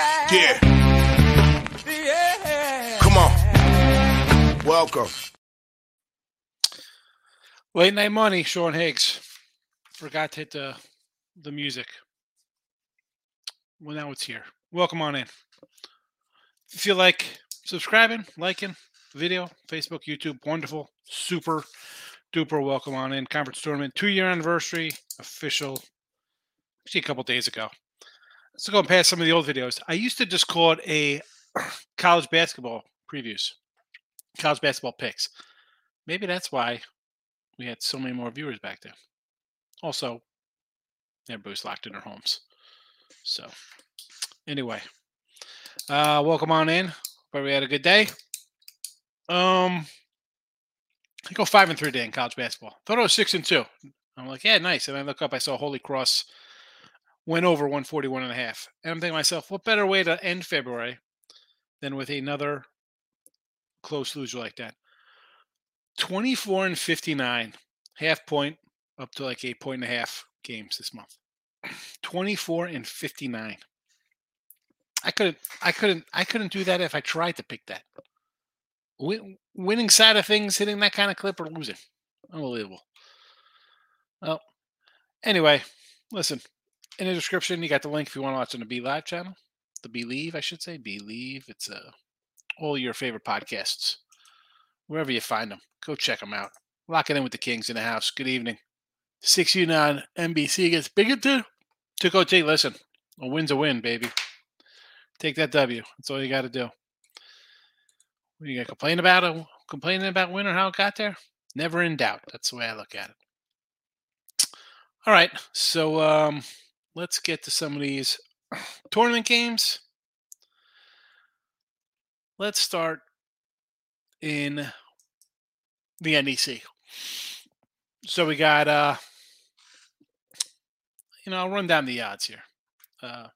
Yeah. Yeah. Come on. Welcome. Late night money, Sean Higgs. Forgot to hit the the music. Well, now it's here. Welcome on in. If you like subscribing, liking video, Facebook, YouTube, wonderful, super duper welcome on in. Conference tournament, two year anniversary, official, actually a couple days ago. Let's go and pass some of the old videos. I used to just call it a college basketball previews, college basketball picks. Maybe that's why we had so many more viewers back then. Also, everybody's locked in their homes. So, anyway, uh, welcome on in. Hope we had a good day. Um, I go five and three day in college basketball. Thought I was six and two. I'm like, yeah, nice. And I look up, I saw Holy Cross went over 141 and a half. And I'm thinking to myself, what better way to end February than with another close loser like that? 24 and 59, half point up to like eight point and a half games this month. 24 and 59. I couldn't I couldn't I couldn't do that if I tried to pick that. Win, winning side of things, hitting that kind of clip or losing. Unbelievable. Well, anyway, listen. In the description, you got the link if you want to watch on the Be Live channel. The Believe, I should say. Believe. It's uh, all your favorite podcasts. Wherever you find them, go check them out. Lock it in with the Kings in the house. Good evening. 6 on NBC against Binghamton. Took OT. Listen, a win's a win, baby. Take that W. That's all you got to do. What are you gonna complain about A, Complaining about win or how it got there? Never in doubt. That's the way I look at it. All right, so um, let's get to some of these tournament games. Let's start in the NEC. So we got, uh, you know, I'll run down the odds here. Uh,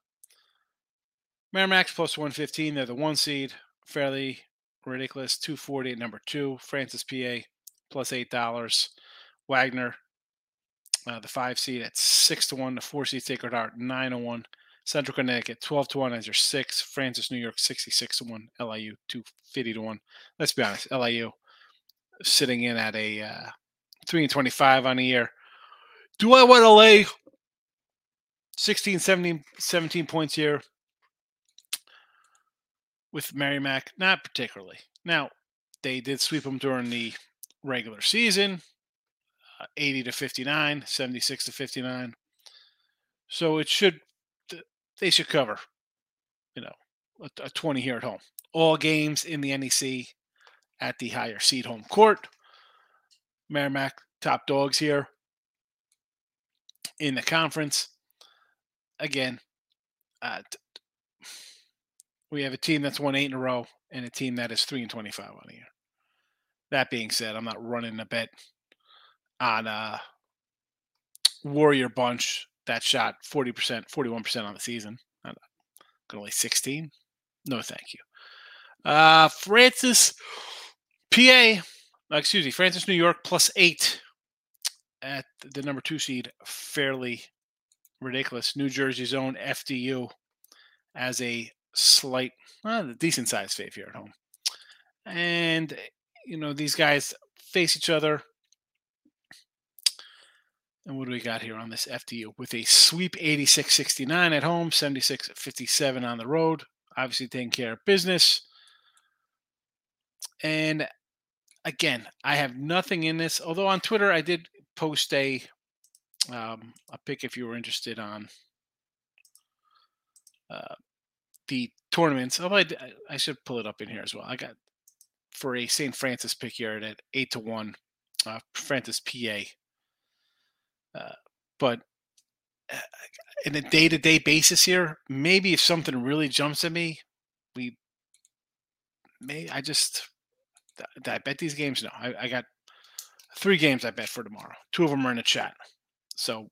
Merrimack's plus 115. They're the one seed, fairly ridiculous. 240 at number two. Francis PA plus eight dollars. Wagner, uh, the five seed at six to one. The four seed Sacred Heart nine to one. Central Connecticut twelve to one as your six. Francis New York sixty six to one. LIU two fifty to one. Let's be honest, LIU sitting in at a uh, three and twenty five on the year. Do I want to lay 16, 17, 17 points here? with Mary Merrimack? Not particularly. Now, they did sweep them during the regular season 80 to 59, 76 to 59. So it should, they should cover, you know, a, a 20 here at home. All games in the NEC at the higher seed home court. Merrimack, top dogs here in the conference. Again, uh, we have a team that's won eight in a row and a team that is three and twenty-five on the year. That being said, I'm not running a bet on uh, Warrior Bunch that shot 40%, 41% on the season. I'm going to lay 16. No, thank you. Uh, Francis, PA, excuse me, Francis, New York plus eight at the number two seed. Fairly ridiculous. New Jersey's own FDU as a slight, well, decent sized fave here at home. And, you know, these guys face each other. And what do we got here on this FDU? With a sweep 86 69 at home, 76 57 on the road. Obviously, taking care of business. And again, I have nothing in this. Although on Twitter, I did post a um, a pick if you were interested on uh, the tournaments. Oh, I, I should pull it up in here as well. I got for a St. Francis pick yard at eight to one, uh, Francis PA. Uh, but uh, in a day to day basis here, maybe if something really jumps at me, we may. I just I bet these games. No, I, I got three games I bet for tomorrow. Two of them are in the chat. So,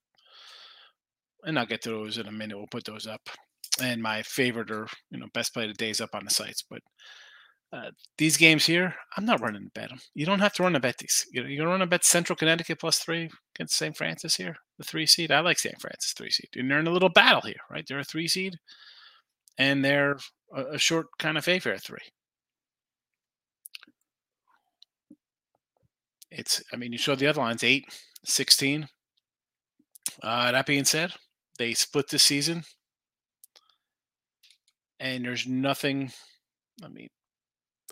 and I'll get to those in a minute. We'll put those up and my favorite or you know best play of the days up on the sites. But uh, these games here, I'm not running a bet. You don't have to run a bet these. You know, you're run a bet Central Connecticut plus three against St. Francis here, the three seed. I like St. Francis three seed, and they're in a little battle here, right? They're a three seed. and they're a, a short kind of favorite at three. It's, I mean, you saw the other lines 8, 16. Uh, that being said, they split the season, and there's nothing. I mean,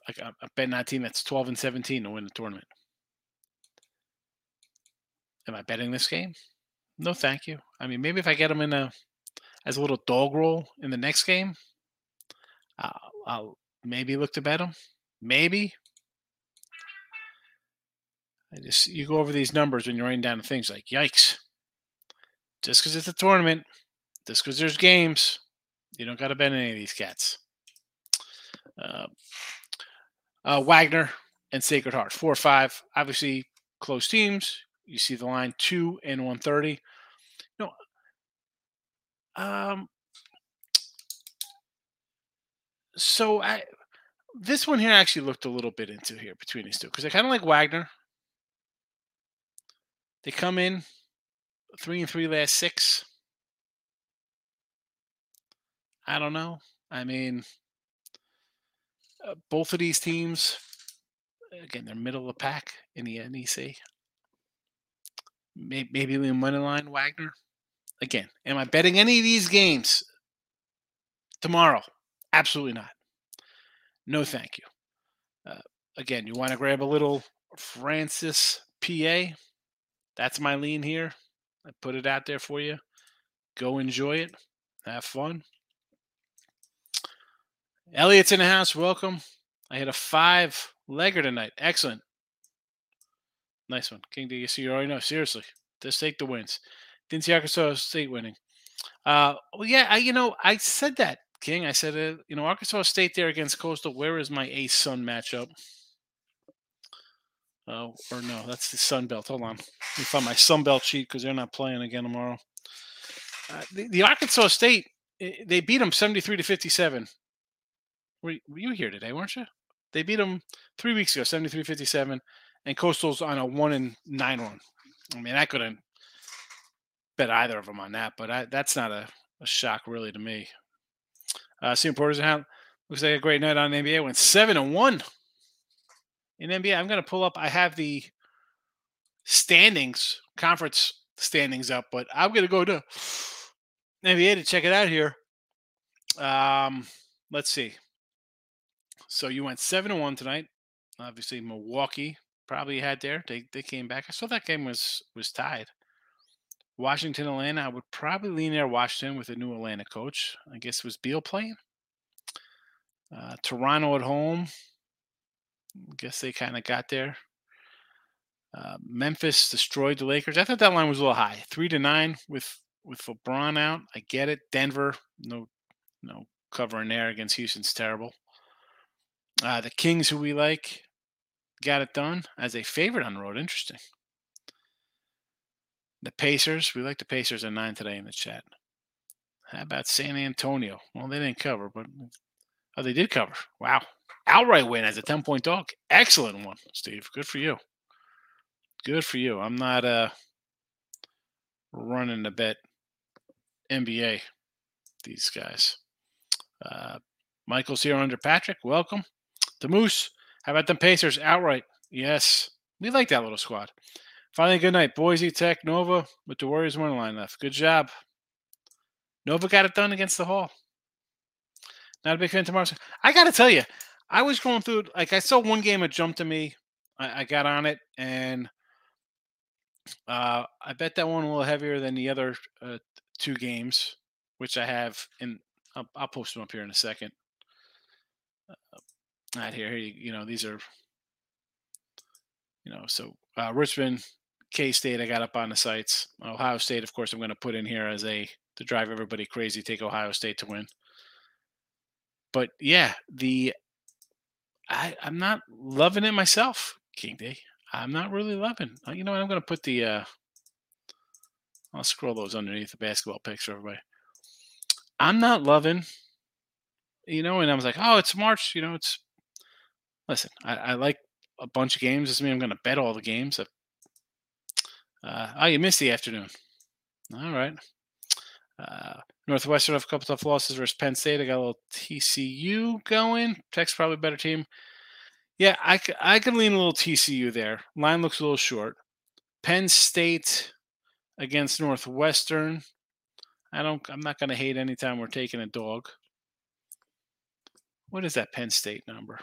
I, I bet that team that's 12 and 17 to win the tournament. Am I betting this game? No, thank you. I mean, maybe if I get them in a as a little dog roll in the next game, I'll, I'll maybe look to bet them. Maybe. I just you go over these numbers when you're writing down things like yikes. Just because it's a tournament, just because there's games, you don't got to bet any of these cats. Uh, uh, Wagner and Sacred Heart, four or five. Obviously, close teams. You see the line two and one thirty. You know, um, so I this one here I actually looked a little bit into here between these two because I kind of like Wagner. They come in three and three last six. I don't know. I mean, uh, both of these teams, again, they're middle of the pack in the NEC. Maybe, in money line Wagner. Again, am I betting any of these games tomorrow? Absolutely not. No, thank you. Uh, again, you want to grab a little Francis PA? That's my lean here. I put it out there for you. Go enjoy it. Have fun. Elliot's in the house. Welcome. I hit a five legger tonight. Excellent. Nice one. King D, you see, you already know. Seriously, just take the wins. Didn't see Arkansas State winning. Uh, well, yeah, I, you know, I said that King. I said, uh, you know, Arkansas State there against Coastal. Where is my ASUN matchup? Oh, or no, that's the Sun Belt. Hold on. Let me find my Sun Belt sheet because they're not playing again tomorrow. Uh, the, the, Arkansas State, eh, they beat them 73 to 57. Were, were you here today, weren't you? They beat them three weeks ago, 73 57, and Coastal's on a one and nine run. I mean, I couldn't bet either of them on that, but I, that's not a, a shock really to me. Uh, Seymour Porter's account looks like a great night on NBA. Went seven and one in NBA. I'm going to pull up. I have the standings, conference standings up, but I'm going to go to NBA to check it out here. Um, let's see. So you went seven and one tonight. Obviously, Milwaukee probably had there. They they came back. I saw that game was was tied. Washington, Atlanta. I would probably lean there Washington with a new Atlanta coach. I guess it was Beal playing. Uh, Toronto at home. I guess they kind of got there. Uh, Memphis destroyed the Lakers. I thought that line was a little high, three to nine with with LeBron out. I get it. Denver, no, no covering there against Houston's terrible. Uh, the Kings, who we like, got it done as a favorite on the road. Interesting. The Pacers, we like the Pacers at nine today in the chat. How about San Antonio? Well, they didn't cover, but oh, they did cover. Wow, outright win as a 10 point dog. Excellent one, Steve. Good for you. Good for you. I'm not uh running to bet NBA, these guys. Uh, Michael's here under Patrick. Welcome. The Moose. How about them Pacers outright? Yes. We like that little squad. Finally, good night. Boise Tech, Nova with the Warriors one line left. Good job. Nova got it done against the Hall. Not a big fan tomorrow. I got to tell you, I was going through like I saw one game that jumped to me. I, I got on it and uh, I bet that one a little heavier than the other uh, two games, which I have in. I'll, I'll, post them up here in a second. Uh, right here, you, know these are. You know, so uh, Richmond, K State, I got up on the sites. Ohio State, of course, I'm going to put in here as a to drive everybody crazy. Take Ohio State to win. But yeah, the I, I'm not loving it myself, King D. I'm not really loving. Uh, you know what? I'm going to put the. Uh, I'll scroll those underneath the basketball picks for everybody. I'm not loving. You know, and I was like, oh, it's March. You know, it's. Listen, I, I like a bunch of games. Doesn't mean I'm going to bet all the games. Uh, oh, you missed the afternoon. All right. Uh, Northwestern have a couple tough losses versus Penn State. I got a little TCU going. Tech's probably a better team. Yeah, I, I can lean a little TCU there. Line looks a little short. Penn State against Northwestern. I don't. I'm not going to hate anytime we're taking a dog. What is that Penn State number?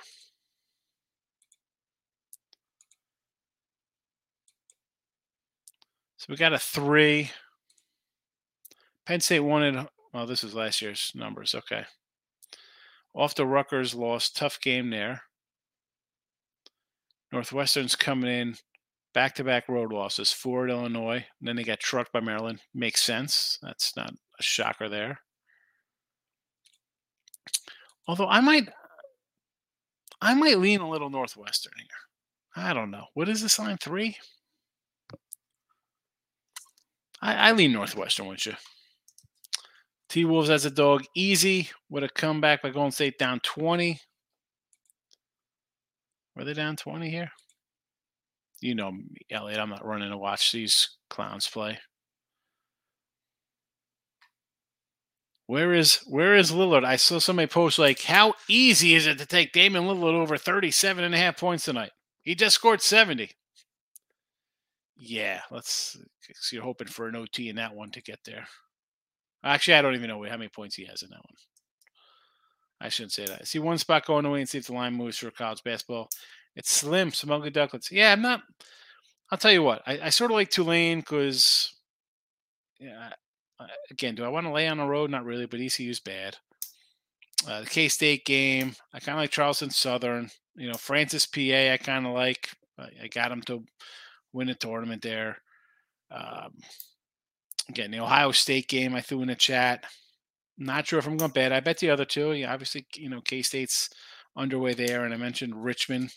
So we got a three. Penn State wanted. Well, this is last year's numbers. Okay. Off the Rutgers loss, tough game there. Northwestern's coming in back to back road losses, four at Illinois. then they got trucked by Maryland. Makes sense. That's not a shocker there. Although I might I might lean a little Northwestern here. I don't know. What is this line? Three? I, I lean Northwestern, wouldn't you? T Wolves as a dog, easy with a comeback by Golden State down 20. Were they down 20 here? You know, Elliot, I'm not running to watch these clowns play. Where is where is Lillard? I saw somebody post like, how easy is it to take Damian Lillard over 37 and a half points tonight? He just scored 70. Yeah, let's. So You're hoping for an OT in that one to get there. Actually, I don't even know how many points he has in that one. I shouldn't say that. See one spot going away and see if the line moves for college basketball. It's slim, ugly ducklets. Yeah, I'm not. I'll tell you what. I, I sort of like Tulane because, yeah, again, do I want to lay on the road? Not really, but ECU's bad. Uh, the K State game, I kind of like Charleston Southern. You know, Francis, PA, I kind of like. I, I got him to win a tournament there. Um, again, the Ohio State game, I threw in the chat. Not sure if I'm going to bet. I bet the other two. Yeah, obviously, you know, K State's underway there, and I mentioned Richmond.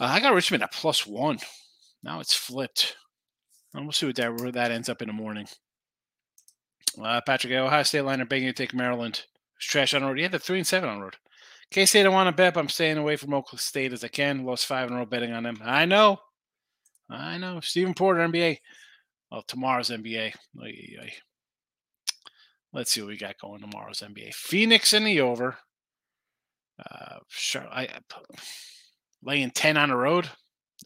Uh, I got Richmond at plus one. Now it's flipped. And we'll see what that where that ends up in the morning. Uh, Patrick, Ohio State liner begging to take Maryland. It's trash on road. Yeah, the three and seven on road. K State, I want to bet, but I'm staying away from Oklahoma State as I can. Lost five in a row betting on them. I know. I know. Stephen Porter, NBA. Well, tomorrow's NBA. Let's see what we got going tomorrow's NBA. Phoenix in the over. Uh, sure, I, I laying 10 on the road.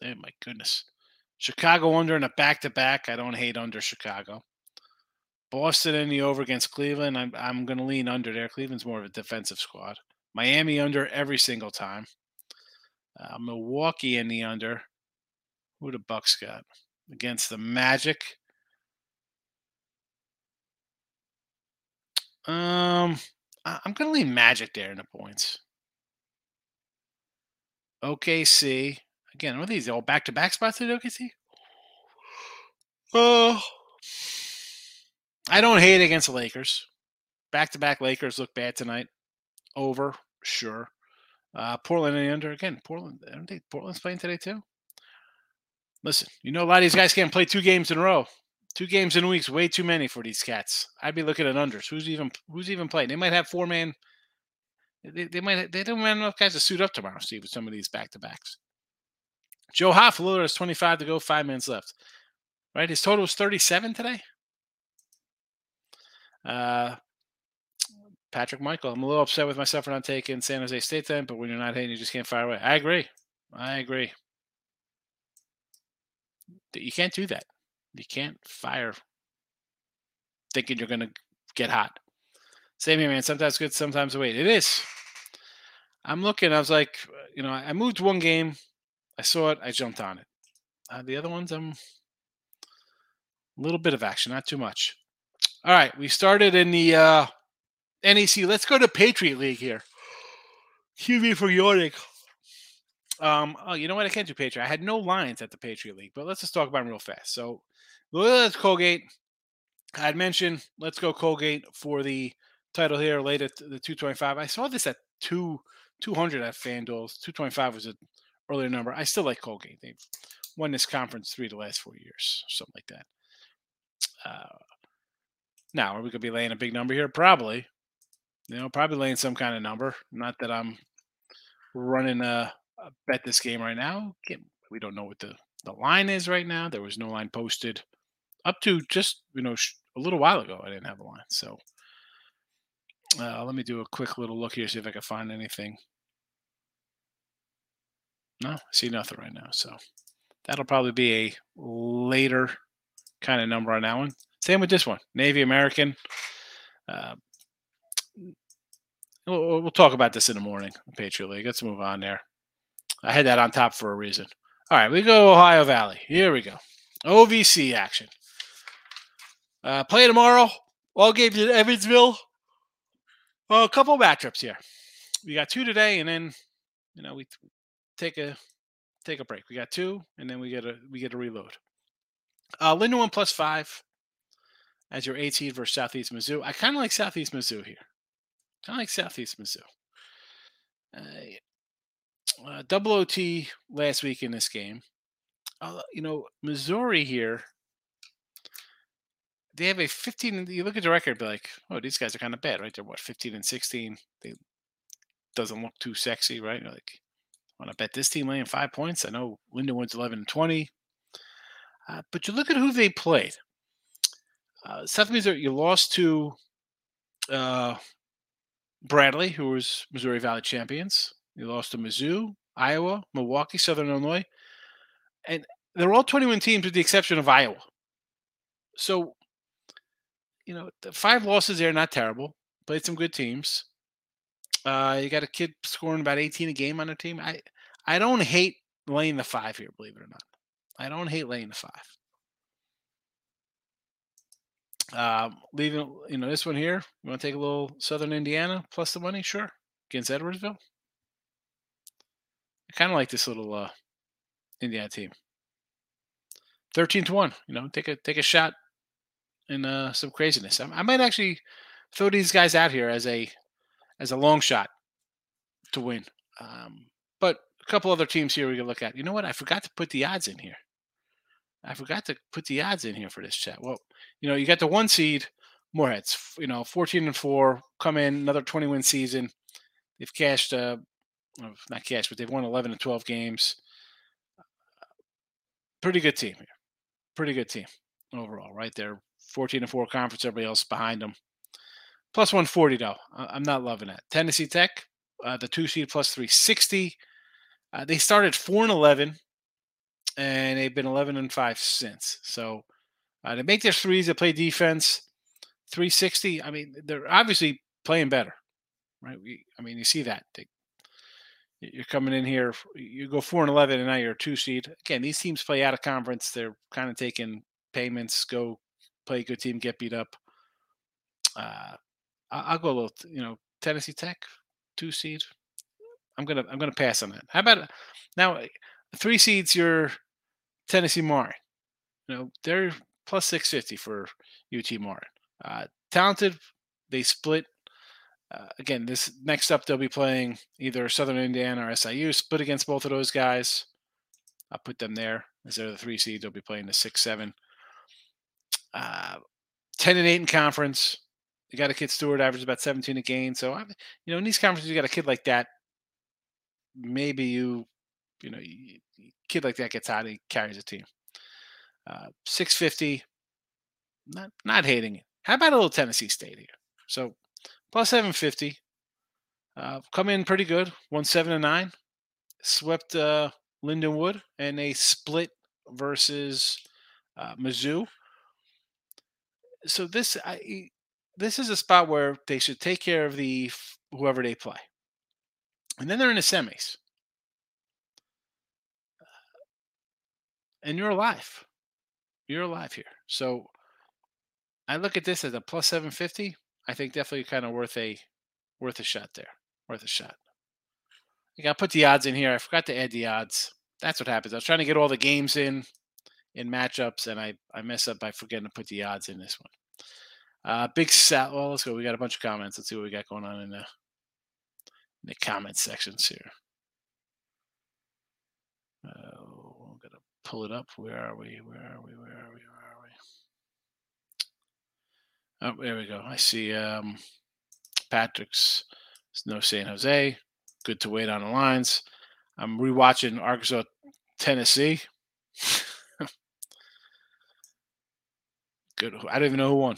Oh, my goodness. Chicago under in a back to back. I don't hate under Chicago. Boston in the over against Cleveland. I'm, I'm going to lean under there. Cleveland's more of a defensive squad. Miami under every single time. Uh, Milwaukee in the under. Who the Bucks got against the Magic? Um, I'm to leave Magic there in the points. OKC. Again, what are these all back to back spots at OKC? Oh, I don't hate against the Lakers. Back to back Lakers look bad tonight. Over, sure. Uh, Portland and under again. Portland, I don't think Portland's playing today too. Listen, you know a lot of these guys can't play two games in a row. Two games in a week's way too many for these cats. I'd be looking at unders. Who's even who's even playing? They might have four man. They, they might they don't have enough guys to suit up tomorrow, Steve, with some of these back to backs. Joe Hoff, Lillard has 25 to go, five minutes left. Right? His total was 37 today. Uh, Patrick Michael, I'm a little upset with myself for not taking San Jose State then, but when you're not hitting, you just can't fire away. I agree. I agree. You can't do that. You can't fire thinking you're going to get hot. Same here, man. Sometimes good, sometimes wait. It is. I'm looking. I was like, you know, I moved one game. I saw it. I jumped on it. Uh, the other ones, I'm a little bit of action, not too much. All right, we started in the uh, NEC. Let's go to Patriot League here. Me for yawning. Um, oh, you know what? I can't do Patriot. I had no lines at the Patriot League, but let's just talk about them real fast. So, let's Colgate. I'd mentioned let's go Colgate for the title here late at the 225. I saw this at two 200 at FanDuel. 225 was an earlier number. I still like Colgate. They've won this conference three of the last four years, something like that. Uh, now, are we going to be laying a big number here? Probably. You know, probably laying some kind of number. Not that I'm running a, bet this game right now. We don't know what the, the line is right now. There was no line posted up to just, you know, a little while ago, I didn't have a line. So uh, let me do a quick little look here, see if I can find anything. No, I see nothing right now. So that'll probably be a later kind of number on that one. Same with this one, Navy American. Uh, we'll, we'll, talk about this in the morning, Patriot League. Let's move on there. I had that on top for a reason. All right, we go Ohio Valley. Here we go. OVC action. Uh, play tomorrow. All games in Evansville. Well, a couple matchups here. We got two today, and then you know we take a take a break. We got two, and then we get a we get a reload. Uh, Lindenwood plus five as your 18 versus Southeast Mizzou. I kind of like Southeast Mizzou here. Kind of like Southeast Mizzou. Uh, uh, double OT last week in this game. Uh, you know, Missouri here. They have a 15. You look at the record, be like, oh, these guys are kind of bad, right? They're what 15 and 16. They doesn't look too sexy, right? Like, want to bet this team laying five points? I know Lindenwood's 11 and 20. Uh, but you look at who they played. Uh, South Missouri, you lost to uh, Bradley, who was Missouri Valley champions. You lost to Mizzou, Iowa, Milwaukee, Southern Illinois, and they're all 21 teams with the exception of Iowa. So, you know, the five losses there, not terrible. Played some good teams. Uh, you got a kid scoring about 18 a game on their team. I I don't hate laying the five here, believe it or not. I don't hate laying the five. Uh, leaving, you know, this one here. You want to take a little Southern Indiana plus the money? Sure. Against Edwardsville. I kind of like this little uh, Indiana team. 13 to 1. You know, take a take a shot in uh, some craziness. I, I might actually throw these guys out here as a as a long shot to win. Um, but a couple other teams here we can look at. You know what? I forgot to put the odds in here. I forgot to put the odds in here for this chat. Well, you know, you got the one seed, Moreheads, you know, 14 and four, come in, another 20 win season. They've cashed, uh, not cashed, but they've won 11 and 12 games. Pretty good team here. Pretty good team overall, right there. 14 and four conference, everybody else behind them. Plus 140, though. I'm not loving that. Tennessee Tech, uh, the two seed plus 360. Uh, they started 4 and 11 and they've been 11 and 5 since. So uh, they make their threes, they play defense. 360. I mean, they're obviously playing better, right? We, I mean, you see that. They, you're coming in here, you go 4 and 11, and now you're a two seed. Again, these teams play out of conference. They're kind of taking payments, go play a good team, get beat up. Uh, I'll go a little, you know, Tennessee Tech, two seed. I'm gonna I'm gonna pass on that. How about now? Three seeds, you're Tennessee Martin. You know, they're plus 650 for UT Martin. Uh, talented. They split. Uh, again, this next up, they'll be playing either Southern Indiana or SIU. Split against both of those guys. I'll put them there as they're the three seeds. They'll be playing the six, seven. Uh, 10 and 8 in conference. You got a kid Stewart average about 17 a game. So, I, you know, in these conferences, you got a kid like that. Maybe you, you know, you, kid like that gets hot, he carries a team. Uh, 650, not not hating it. How about a little Tennessee State here? So plus 750, uh, come in pretty good, one seven and nine, swept uh, Lindenwood, and they split versus uh, Mizzou. So this I, this is a spot where they should take care of the whoever they play, and then they're in the semis. and you're alive. You're alive here. So I look at this as a plus 750. I think definitely kind of worth a worth a shot there. Worth a shot. I got to put the odds in here. I forgot to add the odds. That's what happens. I was trying to get all the games in in matchups, and I I mess up by forgetting to put the odds in this one. Uh, big set. Well, let's go. We got a bunch of comments. Let's see what we got going on in the in the comment sections here. Uh, I'm gonna pull it up. Where are we? Where are we? Where are we? Where are we? Oh, there we go. I see um, Patrick's no San Jose. Good to wait on the lines. I'm rewatching Arkansas, Tennessee. Good. I don't even know who won.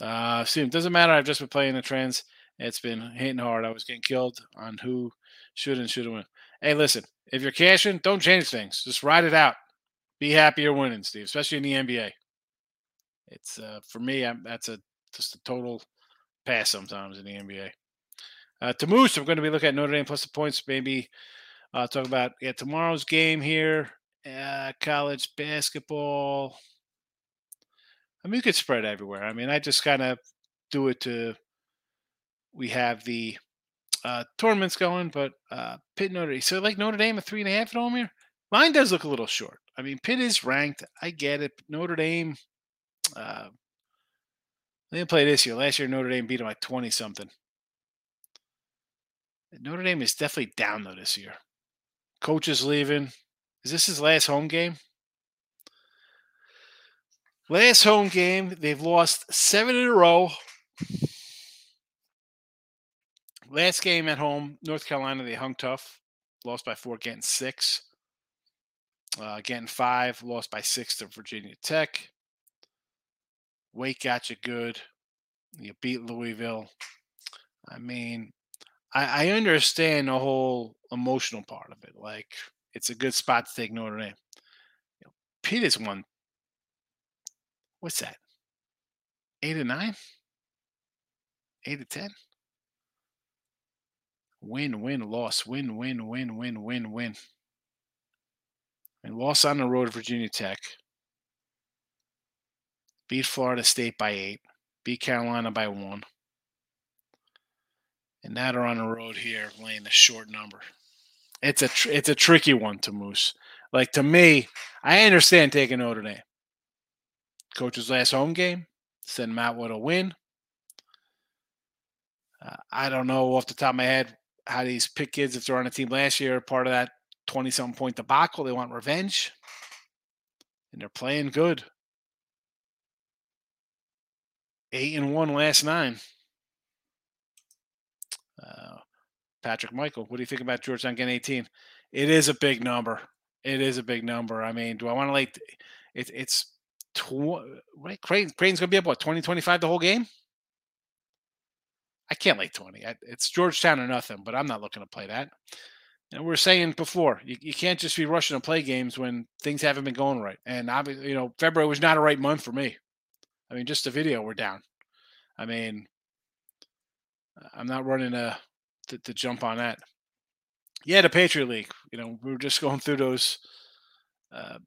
Uh, see, it doesn't matter. I've just been playing the trends. It's been hitting hard. I was getting killed on who should and shouldn't win. Hey, listen, if you're cashing, don't change things. Just ride it out. Be happy you're winning, Steve, especially in the NBA. It's uh, for me, I'm, that's a just a total pass sometimes in the NBA. Uh, to Moose, I'm going to be looking at Notre Dame plus the points. Maybe uh, talk about yeah tomorrow's game here. Uh, college basketball. I mean, you could spread everywhere. I mean, I just kind of do it to. We have the uh, tournaments going, but uh, Pitt Notre Dame. So like Notre Dame a three and a half at home here. Mine does look a little short. I mean, Pitt is ranked. I get it. Notre Dame. Uh, they didn't play this year. Last year, Notre Dame beat them like twenty something. Notre Dame is definitely down though this year. Coach is leaving. Is this his last home game? Last home game, they've lost seven in a row. Last game at home, North Carolina, they hung tough. Lost by four, getting six. Uh, getting five, lost by six to Virginia Tech. Wake got you good. You beat Louisville. I mean, I, I understand the whole emotional part of it. Like, it's a good spot to take Notre Dame. You know, has won. What's that? Eight to nine? Eight to ten? Win, win, loss, win, win, win, win, win, win. And loss on the road, to Virginia Tech. Beat Florida State by eight. Beat Carolina by one. And now they're on the road here, laying a short number. It's a tr- it's a tricky one to Moose. Like to me, I understand taking Notre Dame. Coach's last home game, send Matt with a win. Uh, I don't know off the top of my head how these pick kids, if they're on a team last year, part of that 20 something point debacle. They want revenge. And they're playing good. Eight and one last nine. Uh, Patrick Michael, what do you think about Georgetown getting 18? It is a big number. It is a big number. I mean, do I want to like it, it's tw- right? Crane, Creighton's going to be up what 20, 25 the whole game? I can't like 20. It's Georgetown or nothing, but I'm not looking to play that. And we are saying before, you, you can't just be rushing to play games when things haven't been going right. And obviously, you know, February was not a right month for me. I mean, just the video, we're down. I mean, I'm not running a to, to jump on that. Yeah, the Patriot League. You know, we are just going through those, uh,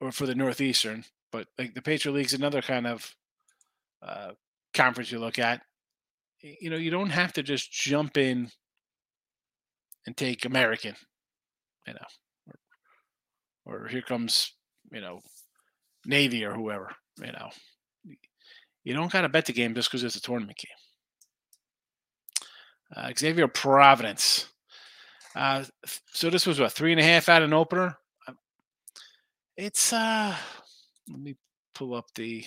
or for the Northeastern, but like the Patriot League's another kind of uh, conference you look at. You know, you don't have to just jump in and take American, you know, or, or here comes, you know, Navy or whoever, you know. You don't got to bet the game just because it's a tournament game. Uh, Xavier Providence. Uh, so this was what three and a half out an opener. Uh, it's uh, let me pull up the.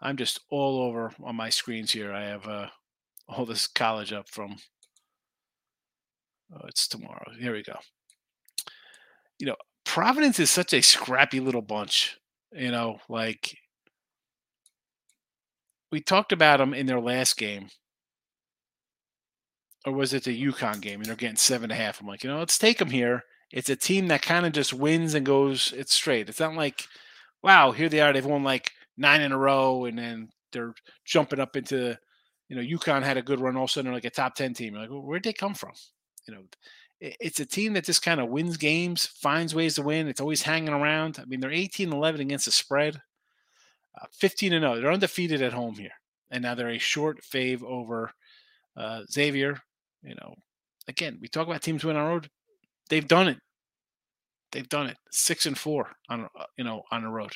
I'm just all over on my screens here. I have uh, all this college up from. Oh, it's tomorrow. Here we go. You know, Providence is such a scrappy little bunch. You know, like we talked about them in their last game or was it the UConn game? And they're getting seven and a half. I'm like, you know, let's take them here. It's a team that kind of just wins and goes. It's straight. It's not like, wow, here they are. They've won like nine in a row, and then they're jumping up into, you know, UConn had a good run. All of a sudden, like a top ten team. You're like, well, where'd they come from? You know, it's a team that just kind of wins games, finds ways to win. It's always hanging around. I mean, they're 18 11 against the spread, uh, 15 and 0. They're undefeated at home here. And now they're a short fave over uh, Xavier, you know, again, we talk about teams winning on the road. They've done it. They've done it. Six and four on uh, you know on the road.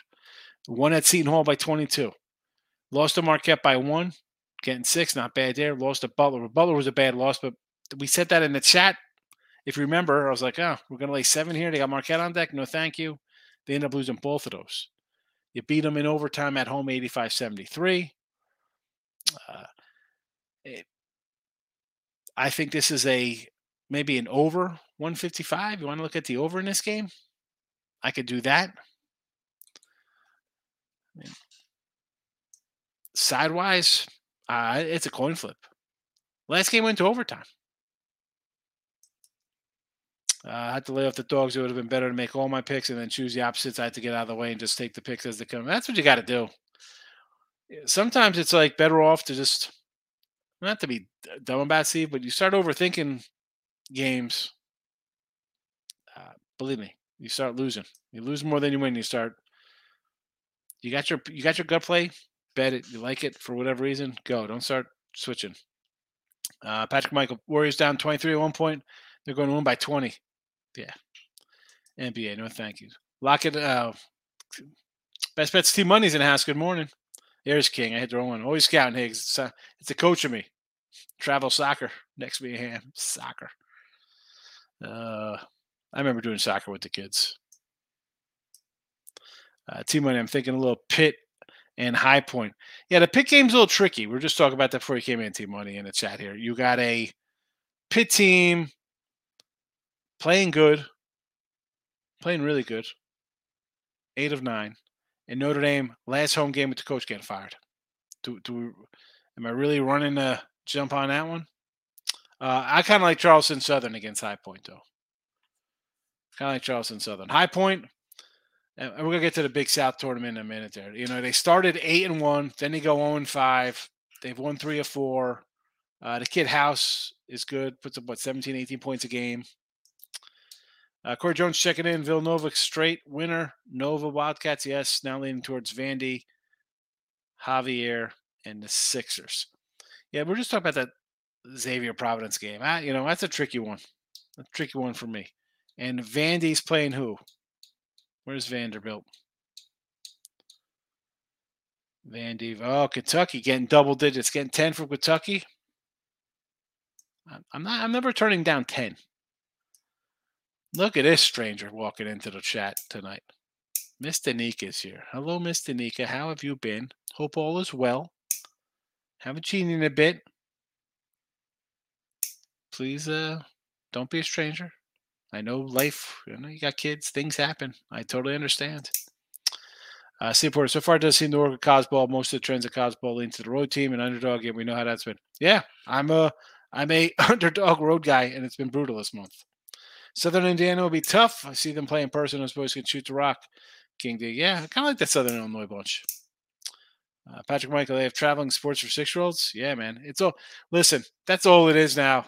One at Seton Hall by 22. Lost to Marquette by one, getting six. Not bad there. Lost to Butler. Butler was a bad loss, but we said that in the chat. If you remember, I was like, oh, we're going to lay seven here. They got Marquette on deck. No, thank you. They end up losing both of those. You beat them in overtime at home 85 73. Uh, I think this is a maybe an over 155. You want to look at the over in this game? I could do that. sidewise, uh, it's a coin flip. Last game went to overtime. Uh, I had to lay off the dogs. It would have been better to make all my picks and then choose the opposites. I had to get out of the way and just take the picks as they come. That's what you got to do. Sometimes it's like better off to just not to be dumb about Steve, but you start overthinking games. Uh, believe me, you start losing. You lose more than you win. You start. You got your you got your gut play. Bet it. You like it for whatever reason. Go. Don't start switching. Uh, Patrick Michael Warriors down twenty three at one point. They're going to win by twenty. Yeah. NBA, no thank you. Lock it. Uh, best bets team money's in the house. Good morning. There's King. I hit the wrong one. Always scouting Higgs. It's a, it's a coach of me. Travel soccer. Next me. Soccer. Uh, I remember doing soccer with the kids. Uh, team money. I'm thinking a little Pitt and high point. Yeah, the Pitt game's a little tricky. We are just talking about that before you came in, team money in the chat here. You got a Pitt team playing good, playing really good. Eight of nine. And Notre Dame, last home game with the coach getting fired. Do, do we, am I really running a jump on that one? Uh, I kind of like Charleston Southern against High Point, though. Kind of like Charleston Southern. High Point, and we're gonna get to the Big South tournament in a minute. There, you know, they started eight and one, then they go zero and five. They've won three or four. Uh, the kid House is good, puts up what 17, 18 points a game. Uh, Corey Jones checking in. Villanova straight winner. Nova Wildcats, yes. Now leaning towards Vandy, Javier, and the Sixers. Yeah, we're just talking about that Xavier Providence game. Ah, you know, that's a tricky one. A tricky one for me. And Vandy's playing who? Where's Vanderbilt? Vandy. Oh, Kentucky getting double digits, getting 10 from Kentucky. I'm not I'm never turning down 10. Look at this stranger walking into the chat tonight. Miss Danica is here. Hello, Miss Danica. How have you been? Hope all is well. Haven't seen you in a bit. Please, uh, don't be a stranger. I know life. You know, you got kids. Things happen. I totally understand. Uh, Seaport. So far, it does seem to work with Cosball. Most of the trends of Cosball lean to the road team and underdog. And we know how that's been. Yeah, I'm a I'm a underdog road guy, and it's been brutal this month. Southern Indiana will be tough. I see them play in person. Those boys can shoot the rock. King D. Yeah, I kind of like that Southern Illinois bunch. Uh, Patrick Michael, they have traveling sports for six year olds. Yeah, man. It's all, listen, that's all it is now,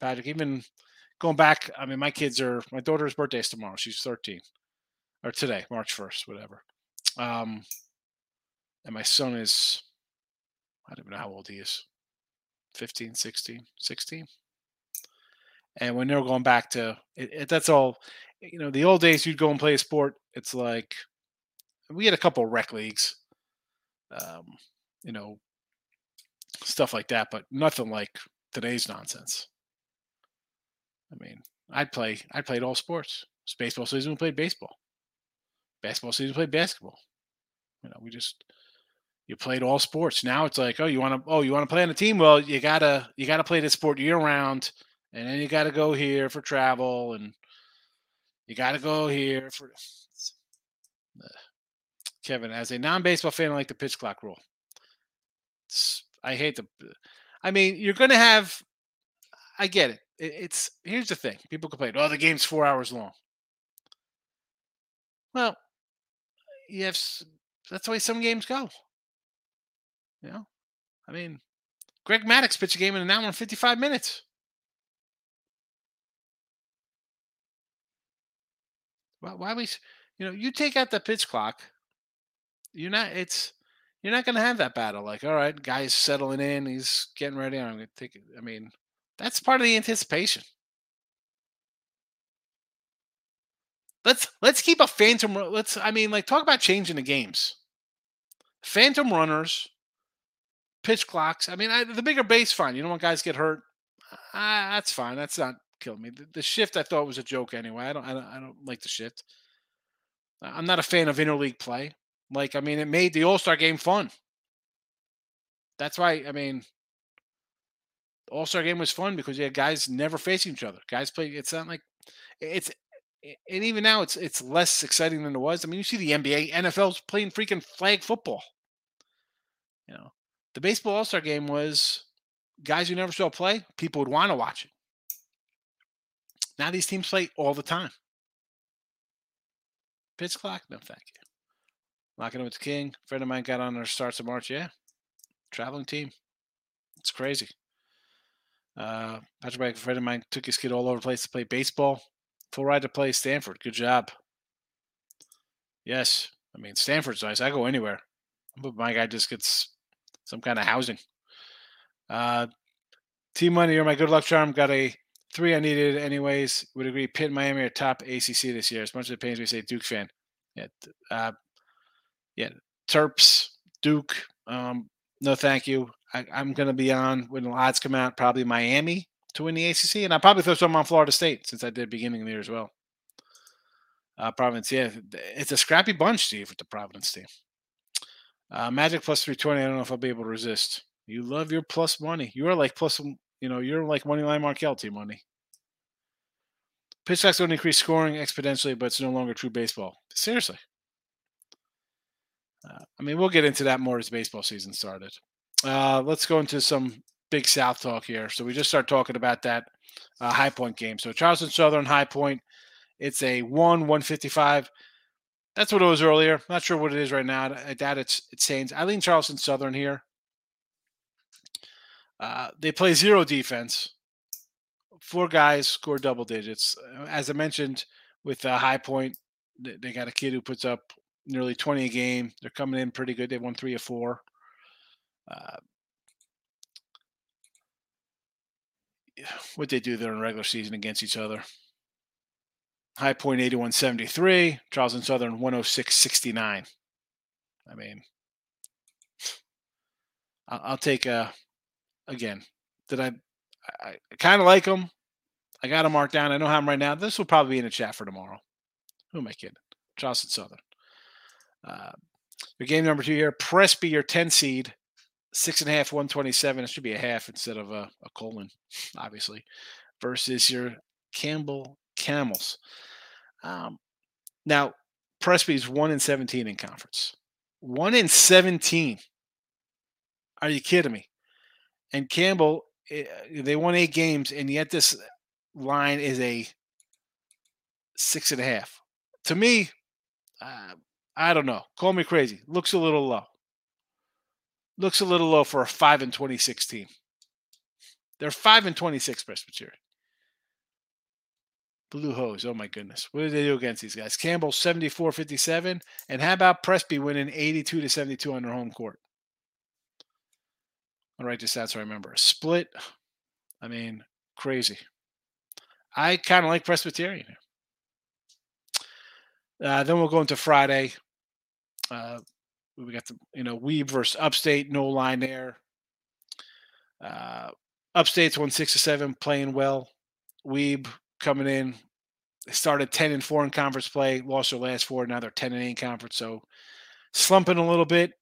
Patrick. Even going back, I mean, my kids are, my daughter's birthday is tomorrow. She's 13 or today, March 1st, whatever. Um, and my son is, I don't even know how old he is 15, 16, 16 and when they're going back to it, it, that's all you know the old days you'd go and play a sport it's like we had a couple rec leagues um, you know stuff like that but nothing like today's nonsense. I mean i'd play i played all sports. It's baseball season we played baseball. Basketball season we played basketball. You know we just you played all sports. Now it's like oh you want to oh you want to play on a team? Well you gotta you gotta play the sport year round and then you got to go here for travel, and you got to go here for. Kevin, as a non-baseball fan, I like the pitch clock rule. It's, I hate the. I mean, you're going to have. I get it. it. It's here's the thing: people complain, "Oh, the game's four hours long." Well, yes, that's the way some games go. You know, I mean, Greg Maddux pitched a game in an hour and 55 minutes. Why, why we, you know, you take out the pitch clock, you're not. It's you're not going to have that battle. Like, all right, guy's settling in, he's getting ready. I'm going to take it. I mean, that's part of the anticipation. Let's let's keep a phantom. Let's. I mean, like, talk about changing the games. Phantom runners, pitch clocks. I mean, I, the bigger base, fine. You don't want guys get hurt. Uh, that's fine. That's not killed me. The, the, shift I thought was a joke anyway. I don't, I don't I don't like the shift. I'm not a fan of interleague play. Like I mean, it made the All Star game fun. That's why I mean, All Star game was fun because you had guys never facing each other. Guys play. It's not like it's and even now it's it's less exciting than it was. I mean, you see the NBA, NFL's playing freaking flag football. You know, the baseball All Star game was guys you never saw play. People would want to watch it. Now these teams play all the time. Pitch clock? No, thank you. Locking up with the King. Friend of mine got on their starts of March. Yeah, traveling team. It's crazy. Uh, Patrick a friend of mine, took his kid all over the place to play baseball. Full ride to play Stanford. Good job. Yes, I mean Stanford's nice. I go anywhere, but my guy just gets some kind of housing. Uh, Team Money, you're my good luck charm. Got a three I needed anyways. Would agree. Pitt and Miami are top ACC this year. As much as it pains me to say Duke fan. Yeah, uh, yeah. Terps, Duke. Um, no, thank you. I, am going to be on when the odds come out. Probably Miami to win the ACC, and I probably throw some on Florida State since I did beginning of the year as well. Uh, Providence, yeah, it's a scrappy bunch, Steve, with the Providence team. Uh, Magic plus 320. I don't know if I'll be able to resist. You love your plus money. You are like plus, you know, you're like money line Markel team money. Pitch going to increase scoring exponentially, but it's no longer true baseball. Seriously. Uh, I mean, we'll get into that more as baseball season started. Uh, let's go into some Big South talk here. So we just start talking about that uh, High Point game. So Charleston Southern High Point, it's a one 155. That's what it was earlier. Not sure what it is right now. I doubt it's it's Saints. I lean Charleston Southern here. Uh, they play zero defense. Four guys score double digits. Uh, as I mentioned with uh, High Point, they got a kid who puts up nearly 20 a game. They're coming in pretty good. They won three or four. Uh, what they do there in regular season against each other. High Point 81.73, Charleston Southern 106.69. I mean, I'll take a again, did I? I, I kind of like him. I got him marked down. I know how I'm right now. This will probably be in the chat for tomorrow. Who am I kidding? Charleston Southern. Uh, your game number two here, Presby, your 10 seed, six and a half, 127. It should be a half instead of a, a colon, obviously, versus your Campbell Camels. Um, now, Presby's one in 17 in conference. One in 17. Are you kidding me? And Campbell, eh, they won eight games, and yet this line is a six and a half. To me, uh, I don't know. Call me crazy. Looks a little low. Looks a little low for a five and twenty-six team. They're five and twenty-six Presbyterian. Blue hose. Oh my goodness. What did they do against these guys? Campbell 74 57. And how about Presby winning 82 to 72 on their home court? I'll write this out so I remember. Split. I mean, crazy. I kind of like Presbyterian. Uh, then we'll go into Friday. Uh, we got the you know Webb versus Upstate, no line there. Uh, Upstate's won six to seven, playing well. Webb coming in. Started ten and four in conference play, lost their last four. Now they're ten and eight in conference, so slumping a little bit.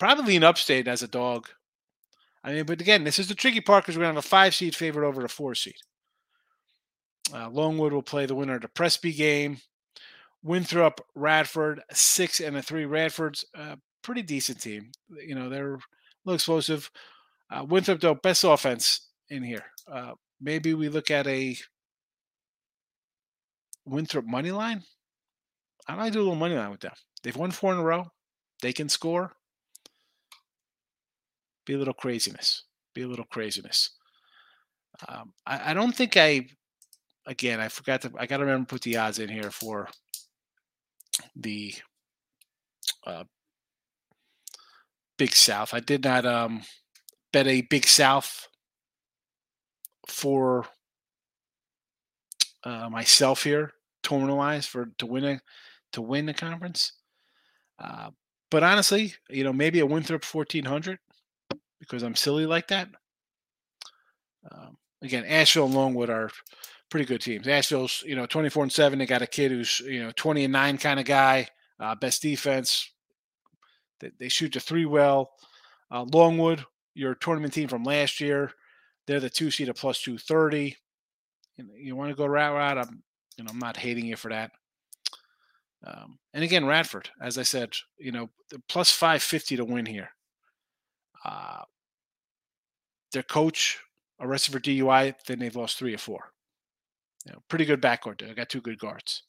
Probably an Upstate as a dog. I mean, but again, this is the tricky part because we're to have a five seed favorite over a four seed. Uh, Longwood will play the winner of the Presby game. Winthrop, Radford, six and a three. Radford's a pretty decent team. You know, they're a little explosive. Uh, Winthrop, though, best offense in here. Uh, maybe we look at a Winthrop money line. I might do a little money line with them. They've won four in a row. They can score be a little craziness. Be a little craziness. Um, I, I, don't think I. Again, I forgot to. I got to remember put the odds in here for the uh, Big South. I did not um, bet a Big South for uh, myself here, tournament wise, for to win a to win the conference. Uh, but honestly, you know, maybe a Winthrop fourteen hundred because I'm silly like that. Um, again, Asheville and Longwood are pretty good teams. Asheville's, you know, 24 and 7. They got a kid who's, you know, 20 and 9 kind of guy, uh, best defense. They, they, shoot the three well. Uh, Longwood, your tournament team from last year, they're the two seed at plus 230. You, you want to go route route? I'm, you know, I'm not hating you for that. Um, and again, Radford, as I said, you know, plus 550 to win here. Uh, their coach arrested for DUI, then they've lost three or four. You know, pretty good backcourt. There. I got two good guards.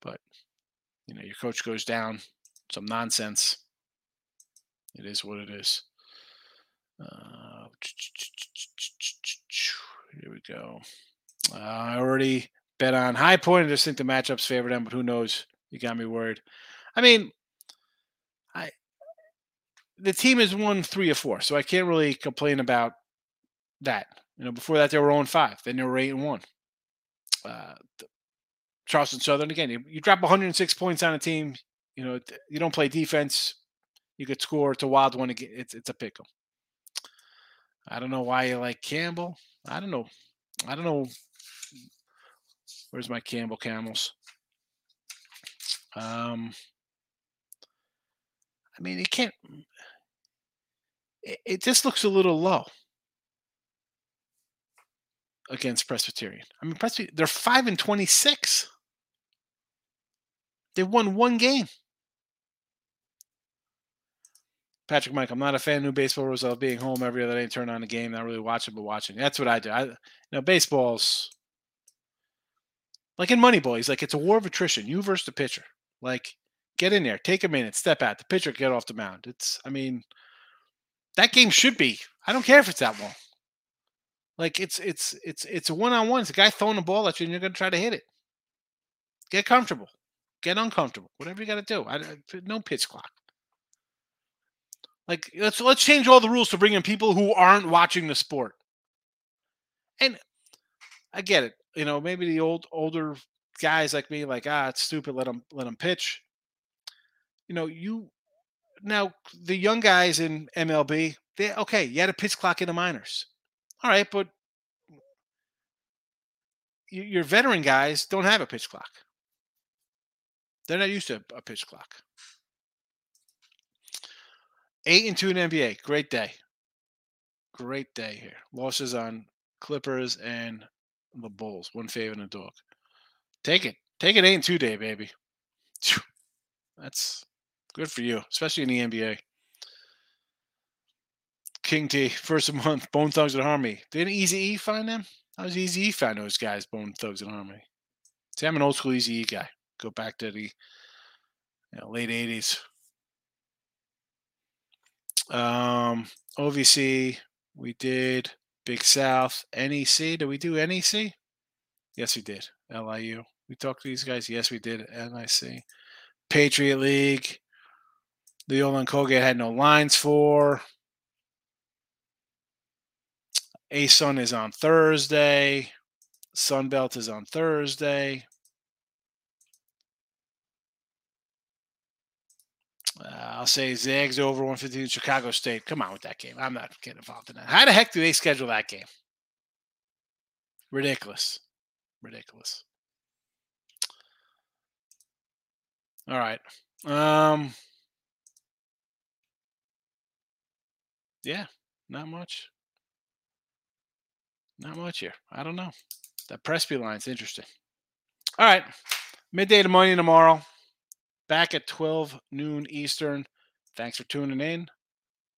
But, you know, your coach goes down, some nonsense. It is what it is. Uh, here we go. Uh, I already bet on High Point. I just think the matchups favor them, but who knows? You got me worried. I mean, I the team has won three or four, so I can't really complain about that. You know, before that they were 0 5, then they were 8 and 1. Uh, Charleston Southern again, you, you drop 106 points on a team, you know, you don't play defense, you could score. It's a wild one. It's it's a pickle. I don't know why you like Campbell. I don't know. I don't know. Where's my Campbell Camels? Um, I mean, it can't. It, just looks a little low against Presbyterian. I mean, Presbyterian, they're five and twenty-six. They won one game. Patrick Mike, I'm not a fan of new baseball rules of being home every other day and turn on a game, not really watching, but watching. That's what I do. I you know, baseball's like in Moneyball, he's like, it's a war of attrition. You versus the pitcher. Like, get in there, take a minute, step out. The pitcher get off the mound. It's I mean, that game should be. I don't care if it's that long. Like it's it's it's it's a one on one. It's a guy throwing the ball at you, and you're gonna try to hit it. Get comfortable, get uncomfortable, whatever you got to do. I, no pitch clock. Like let's let's change all the rules to bring in people who aren't watching the sport. And I get it. You know, maybe the old older guys like me, like ah, it's stupid. Let them let them pitch. You know, you now the young guys in MLB, they okay. You had a pitch clock in the minors. All right, but your veteran guys don't have a pitch clock. They're not used to a pitch clock. Eight and two in NBA. Great day. Great day here. Losses on Clippers and the Bulls. One favor and a dog. Take it. Take it eight and two day, baby. That's good for you, especially in the NBA. King T, first of month, Bone Thugs and Harmony. Didn't Easy E find them? How was Easy E find those guys, Bone Thugs and Harmony? See, I'm an old school Easy E guy. Go back to the you know, late 80s. Um, OVC, we did Big South, NEC. Did we do NEC? Yes, we did. LIU. We talked to these guys. Yes, we did. NIC. Patriot League. Loyola and Colgate had no lines for. ASUN is on Thursday. Sunbelt is on Thursday. Uh, I'll say Zags over 115 Chicago State. Come on with that game. I'm not getting involved in that. How the heck do they schedule that game? Ridiculous. Ridiculous. All right. Um Yeah, not much. Not much here. I don't know. That Presby line's interesting. All right. Midday to money tomorrow. Back at 12 noon Eastern. Thanks for tuning in.